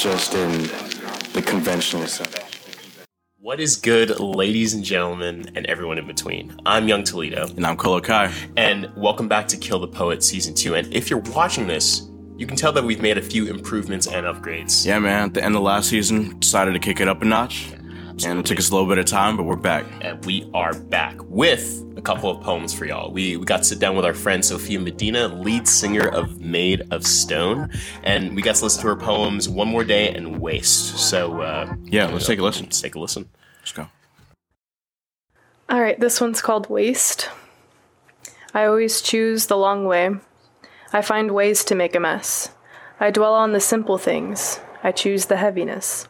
just in the conventional sense. What is good, ladies and gentlemen, and everyone in between? I'm Young Toledo. And I'm Kolo Kai. And welcome back to Kill the Poet Season 2. And if you're watching this, you can tell that we've made a few improvements and upgrades. Yeah, man. At the end of last season, decided to kick it up a notch. And it took us a little bit of time, but we're back. And we are back with a couple of poems for y'all. We, we got to sit down with our friend Sophia Medina, lead singer of Made of Stone, and we got to listen to her poems One More Day and Waste. So, uh, yeah, let's take a listen. Let's take a listen. Let's go. All right, this one's called Waste. I always choose the long way. I find ways to make a mess. I dwell on the simple things. I choose the heaviness.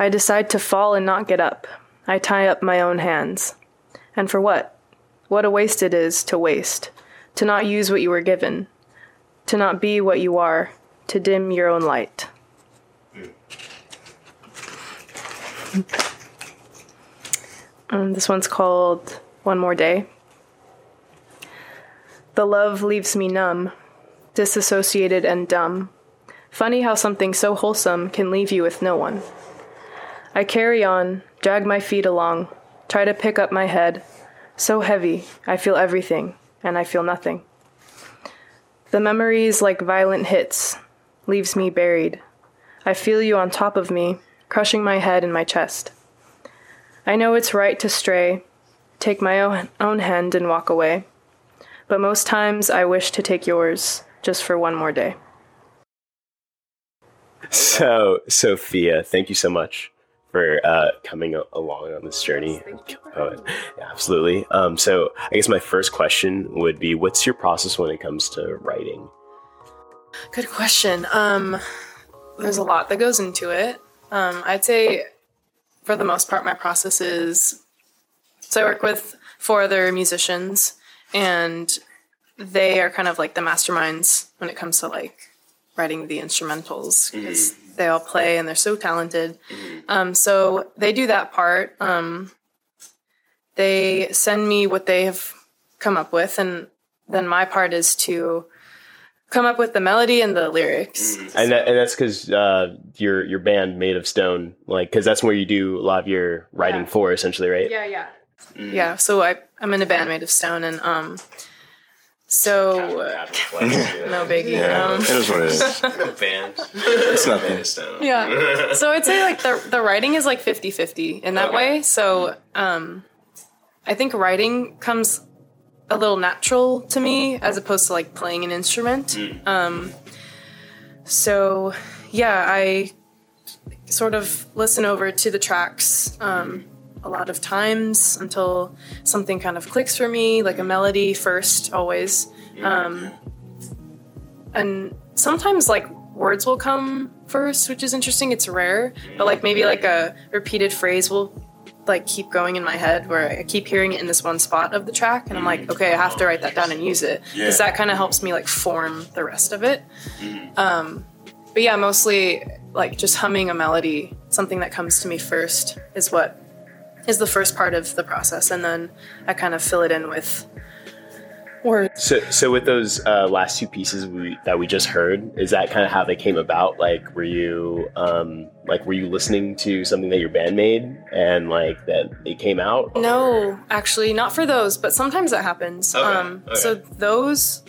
I decide to fall and not get up. I tie up my own hands. And for what? What a waste it is to waste, to not use what you were given, to not be what you are, to dim your own light. Um, this one's called One More Day. The love leaves me numb, disassociated and dumb. Funny how something so wholesome can leave you with no one. I carry on, drag my feet along, try to pick up my head. So heavy, I feel everything, and I feel nothing. The memories, like violent hits, leaves me buried. I feel you on top of me, crushing my head and my chest. I know it's right to stray, take my own, hand and walk away. But most times I wish to take yours just for one more day. So, Sophia, thank you so much for uh, coming a- along on this journey. Oh, yeah, absolutely. Um, so, I guess my first question would be what's your process when it comes to writing? Good question. Um, there's a lot that goes into it. Um, I'd say, for the most part, my process is so I work with four other musicians, and they are kind of like the masterminds when it comes to like writing the instrumentals because they all play and they're so talented. Um, so they do that part. Um, they send me what they have come up with, and then my part is to come up with the melody and the lyrics. And, that, and that's because uh, your your band made of stone, like because that's where you do a lot of your writing Yeah. for, essentially, right? Yeah, yeah. Yeah, so I, I'm in a band made of stone, and um, so no biggie. Um, It is what it is. band. It's nothing. yeah. So I'd say like the the writing is like 50-50 in that way. So um, I think writing comes a little natural to me as opposed to like playing an instrument. Um, so yeah, I sort of listen over to the tracks um, a lot of times until something kind of clicks for me, like a melody first, always. Um, and sometimes like words will come first, which is interesting. It's rare, but like maybe like a repeated phrase will like keep going in my head where I keep hearing it in this one spot of the track, and I'm like, okay, I have to write that down and use it because that kind of helps me like form the rest of it. Um, but yeah, mostly like just humming a melody, something that comes to me first is what is the first part of the process, and then I kind of fill it in with words. So, so with those uh, last two pieces we, that we just heard, is that kind of how they came about? Like, were you um, like were you listening to something that your band made and like that it came out? No, actually, not for those, but sometimes that happens. Okay, Um, okay. So those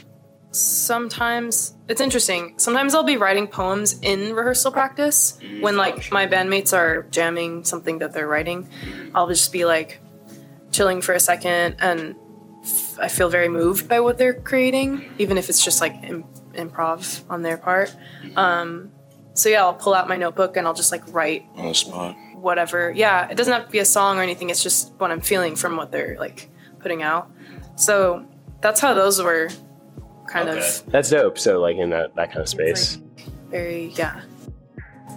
sometimes it's interesting. Sometimes I'll be writing poems in rehearsal practice when like my bandmates are jamming something that they're writing. I'll just be like chilling for a second and f- I feel very moved by what they're creating, even if it's just like Im- improv on their part. Um, so yeah, I'll pull out my notebook and I'll just like write On the spot. whatever. Yeah, it doesn't have to be a song or anything. It's just what I'm feeling from what they're like putting out. So that's how those were kind of That's dope. So like in that that kind of space. very yeah.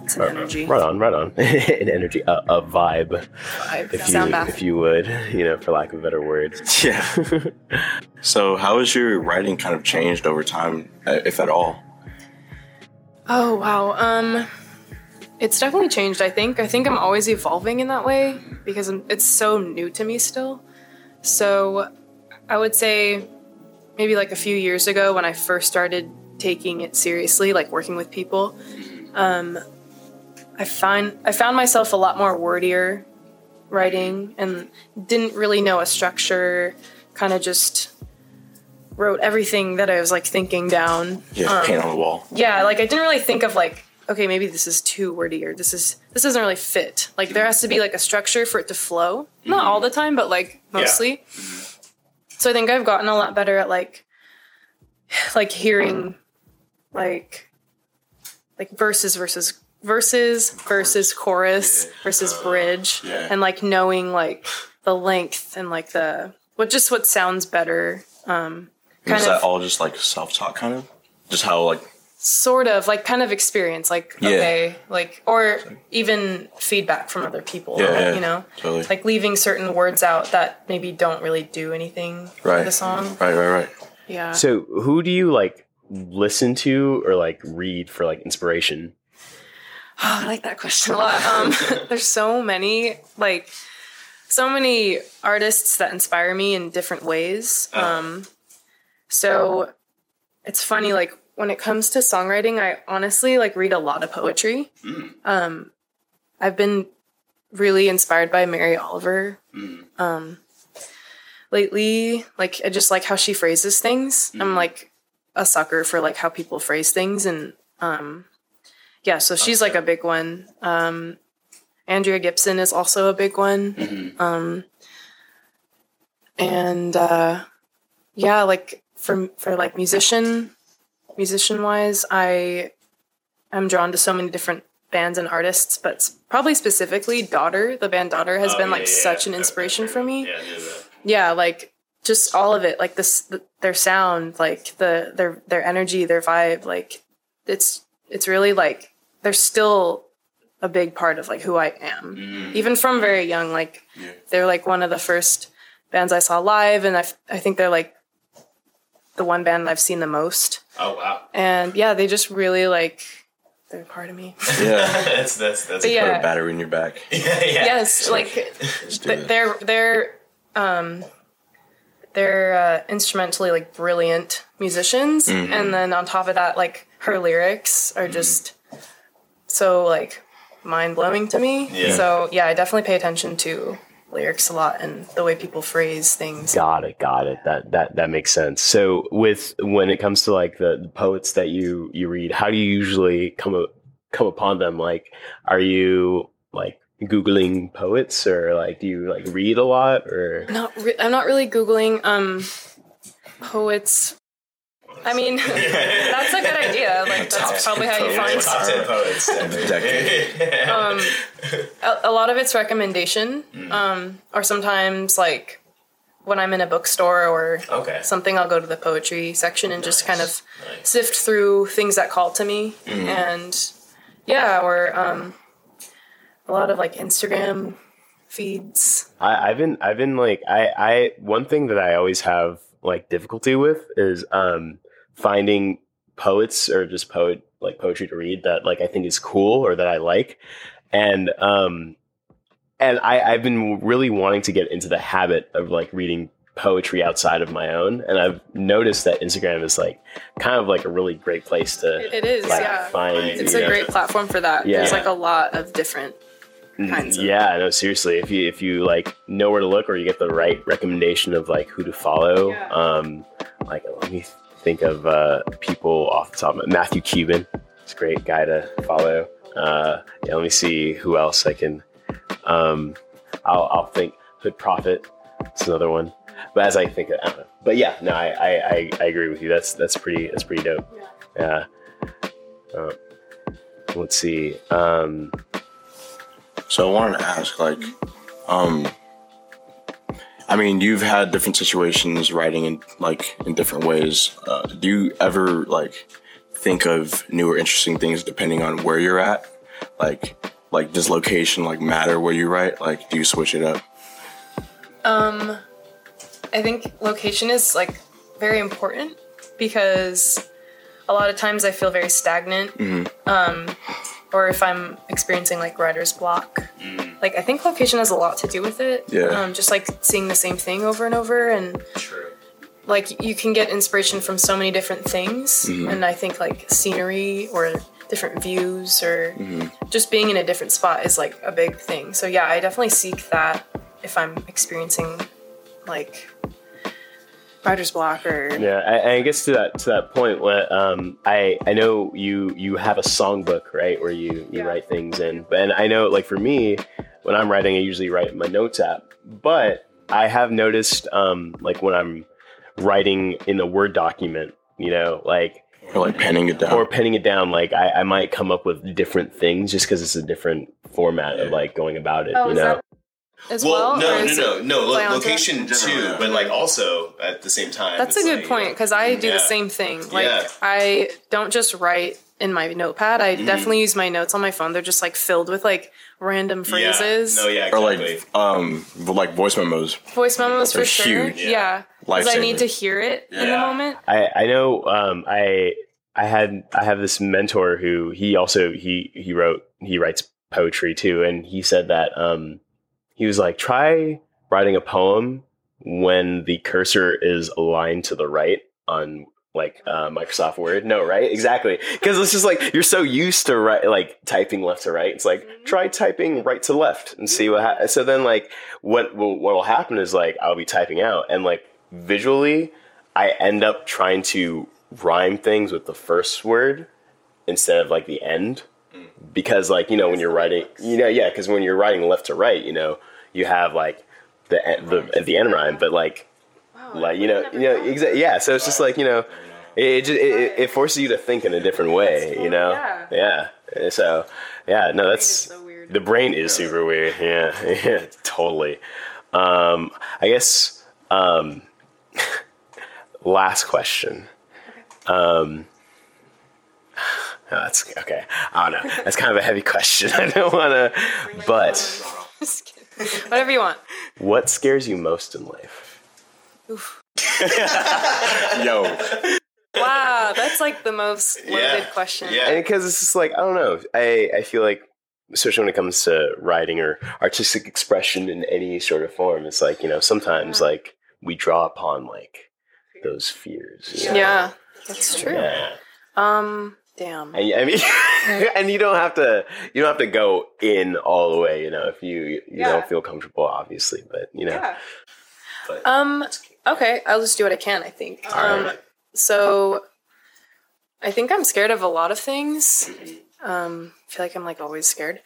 It's an energy Right on, right on. An energy, a, a vibe, vibe. if Sound you bath. if you would, you know, for lack of a better word. Yeah. so, how has your writing kind of changed over time, uh, if at all? Oh wow. Um it's definitely changed, I think. I think I'm always evolving in that way because it's so new to me still. So I would say maybe like a few years ago when I first started taking it seriously, like working with people, um, I find I found myself a lot more wordier writing and didn't really know a structure. Kind of just wrote everything that I was like thinking down. Yeah, paint on the wall. Yeah, like I didn't really think of like, okay, maybe this is too wordy or this is this doesn't really fit. Like there has to be like a structure for it to flow. Not all the time, but like mostly. So I think I've gotten a lot better at like like hearing like like verses versus verses versus chorus versus bridge Yeah. and like knowing like the length and like the what just what sounds better um kind Is that all just like self taught kind of? Just how like sort of like kind of experience like Yeah. okay like or even feedback from other people Yeah, yeah, you know totally. like leaving certain words out that maybe don't really do anything for Right. the song right, right, right. yeah So, who do you like listen to or like read for like inspiration? Oh, I like that question a lot. Um, there's so many, like, so many artists that inspire me in different ways. Um, so it's funny, like, when it comes to songwriting, I honestly like read a lot of poetry. Um, I've been really inspired by Mary Oliver. Um, lately, like, I just like how she phrases things. I'm like a sucker for like how people phrase things and um yeah, so she's like a big one. Um, Andrea Gibson is also a big one. Um, and uh, yeah, like for for like musician musician wise, I am drawn to so many different bands and artists, but probably specifically Daughter. The band Daughter has been like such an inspiration for me. Yeah, like just all of it, like this, th their sound, like the their their energy, their vibe, like it's it's really like they're still a big part of like who I am, even from very young. Like they're like one of the first bands I saw live, and I I think they're like the one band I've seen the most. Oh wow, And yeah, they just really like they're part of me. Yeah. that's that's that's But Put yeah, a battery in your back. yes, like Just do th- they're they're um they're uh, instrumentally like brilliant musicians and then on top of that like her lyrics are just so like mind-blowing to me Yeah. so yeah i definitely pay attention to lyrics a lot and the way people phrase things Got it, got it. That that that makes sense. So, with when it comes to like the, the poets that you you read, how do you usually come up, come upon them? Like, are you like googling poets, or like do you like read a lot, or not re- i'm not really googling um poets i mean that's a good idea like that's probably how you find stuff poets. Of the decade. um, a, a lot of it's recommendation, um, or sometimes like when I'm in a bookstore or Okay. something, I'll go to the poetry section and just kind of sift through things that call to me, and yeah, or um, a lot of like Instagram feeds. I, I've been I've been like I I one thing that I always have like difficulty with is um finding poets or just poet like poetry to read that like I think is cool or that I like and um and I I've been really wanting to get into the habit of like reading poetry outside of my own and I've noticed that Instagram is like kind of like a really great place to It is, like yeah. find It's a know, great platform for that. Yeah. There's like a lot of different kinds of yeah no seriously if you if you like know where to look or you get the right recommendation of like who to follow Yeah. um like let me think of uh people off the top matthew cuban. It's a great guy to follow. Uh yeah let me see who else i can um i'll i'll think hood prophet it's another one. But as i think i don't know. But yeah no i i i, I agree with you. That's that's pretty that's pretty dope. Yeah. Uh, let's see um So I wanted to ask, like, um, I mean, you've had different situations writing in like in different ways. Uh, do you ever like think of new or interesting things depending on where you're at? Like, like does location like matter where you write? Like, do you switch it up? Um, I think location is like very important because a lot of times I feel very stagnant. Um, or if I'm experiencing like writer's block, like I think location has a lot to do with it. Yeah. Um, just like seeing the same thing over and over, and like you can get inspiration from so many different things. And I think like scenery or different views or Mm-hmm. just being in a different spot is like a big thing. So yeah, I definitely seek that if I'm experiencing like writer's block or Yeah, I, I guess to that to that point, what um, I I know you you have a songbook right where you you Yeah. write things in, but and I know like for me when I'm writing, I usually write in my notes app, but I have noticed um, like when I'm writing in a Word document, you know, like Or like penning it down. or penning it down, like I, I might come up with different things just because it's a different format of like going about it, Oh, you know. That as well? Well, no, or no, no, no. Lo- location too, yeah. but like also at the same time. That's a good like, point because I do Yeah. the same thing. Like Yeah. I don't just write in my notepad. I Mm-hmm. definitely use my notes on my phone. They're just like filled with like random Yeah. phrases. No, yeah, or like um like voice memos. Voice memos for They're sure. huge. Yeah. Because I need to hear it in the moment. I, I know um, I I had I have this mentor who he also he he wrote he writes poetry too and he said that um, he was like try writing a poem when the cursor is aligned to the right on like uh, Microsoft Word. No, right? Exactly. Because it's just like you're so used to right, like typing left to right. It's like try typing right to left and see what. Ha- so then, like, what will what will happen is like I'll be typing out and like visually, I end up trying to rhyme things with the first word instead of like the end because like you know when you're writing you know yeah because when you're writing left to right you know you have like the the the end rhyme but like like you know you know yeah so it's just like you know it it, just, it it forces you to think in a different way you know? Yeah. yeah so yeah no that's the brain is super weird yeah yeah totally. Um i guess um last question. Um no, that's okay. I don't know. That's kind of a heavy question. I don't want to. But Whatever you want. what scares you most in life? Yo, Wow, that's like the most loaded Yeah. question. Yeah. And because it's just like I don't know. I I feel like especially when it comes to writing or artistic expression in any sort of form, it's like you know sometimes like we draw upon like those fears. you know? Yeah, that's true. Yeah. Um, damn. And, I mean, and you don't have to you don't have to go in all the way. You know, if you you Yeah. don't feel comfortable, obviously. But you know, Um, okay, I'll just do what I can, I think. Um, so I think I'm scared of a lot of things. Um, I feel like I'm like always scared.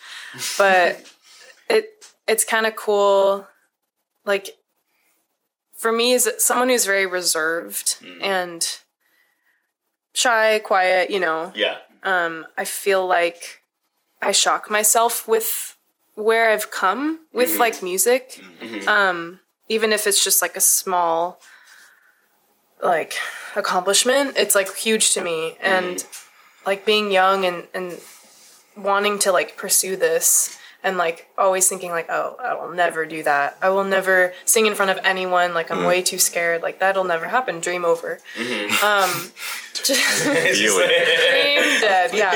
But it it's kind of cool like for me is someone who's very reserved and shy, quiet, you know, yeah. um, I feel like I shock myself with where I've come with like music. Um, even if it's just like a small like accomplishment, it's like huge to me. And like being young and, and wanting to like pursue this and like always thinking like, oh, I will never do that. I will never sing in front of anyone. Like I'm way too scared. Like that'll never happen. Dream over. Um, just dream dead. Yeah.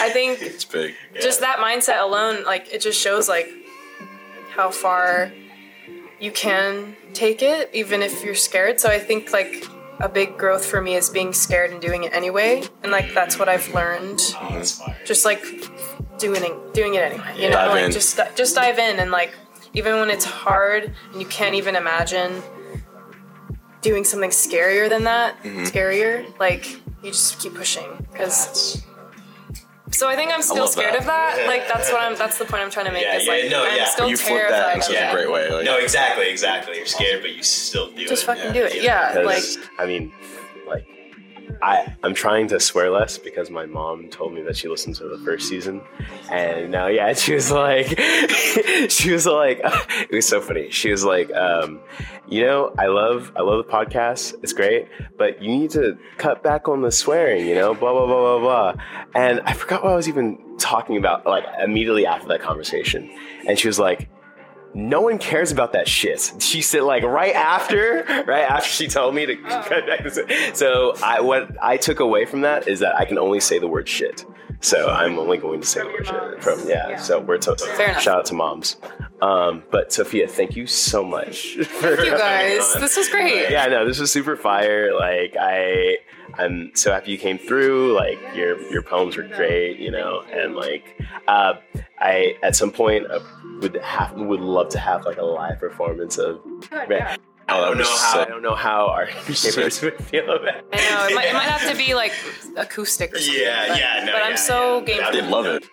I think it's big. just that mindset alone, like it just shows like how far you can take it, even if you're scared. So I think like a big growth for me is being scared and doing it anyway, and like that's what I've learned. Just like doing it, doing it anyway. You know, Dive like in. just just dive in and like even when it's hard and you can't even imagine doing something scarier than that, Mm-hmm. scarier, like you just keep pushing because. So I think I'm still scared that. of that. Like that's what I'm. That's the point I'm trying to make. Yeah, is yeah, like no, I'm yeah. still You flip that in of such it. a great way. Like, No, exactly, exactly. You're scared, but you still do Just it. Just fucking Yeah. do it. Yeah, like I mean, like I I'm trying to swear less because my mom told me that she listened to the first season, and now yeah, she was like, she was like, it was so funny. She was like, um, you know, I love I love the podcast. It's great, but you need to cut back on the swearing. You know, blah blah blah blah blah. And I forgot what I was even talking about. Like immediately after that conversation, and she was like no one cares about that shit. She said like right after, right after she told me to this. So I what I took away from that is that I can only say the word shit. So I'm only going to say shit from yeah. So we're to, Fair shout out to moms. Um, but Sophia, thank you so much. Thank you guys. This was great. yeah, no, this was super fire. Like I, I'm so happy you came through. Like your your poems were great, you know, and like uh, I at some point uh, would have would love to have like a live performance of. I Oh, that don't know be how I don't know how our neighbors would feel about it. I know it might, it might have to be like acoustic or something. Yeah, but, yeah, no, But I'm so yeah. game. for They'd love it.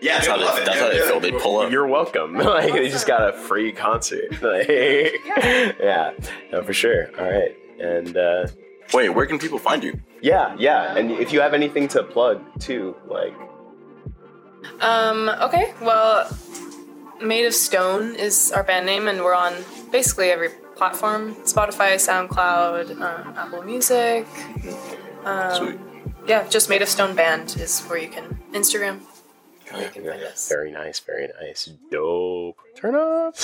Yeah, That's how they, that's how they feel. They pull up. You're welcome. Like they just got a free concert. Like, yeah, no, for sure. All right, and uh, Wait, where can people find you? yeah, yeah, and if you have anything to plug too, like Um. Okay. Well, Made of Stone is our band name, and we're on basically every platform: Spotify, SoundCloud, um, Apple Music. Sweet. Yeah, just Made of Stone Band is where you can Instagram. Yes. very nice, very nice, dope. Turn up.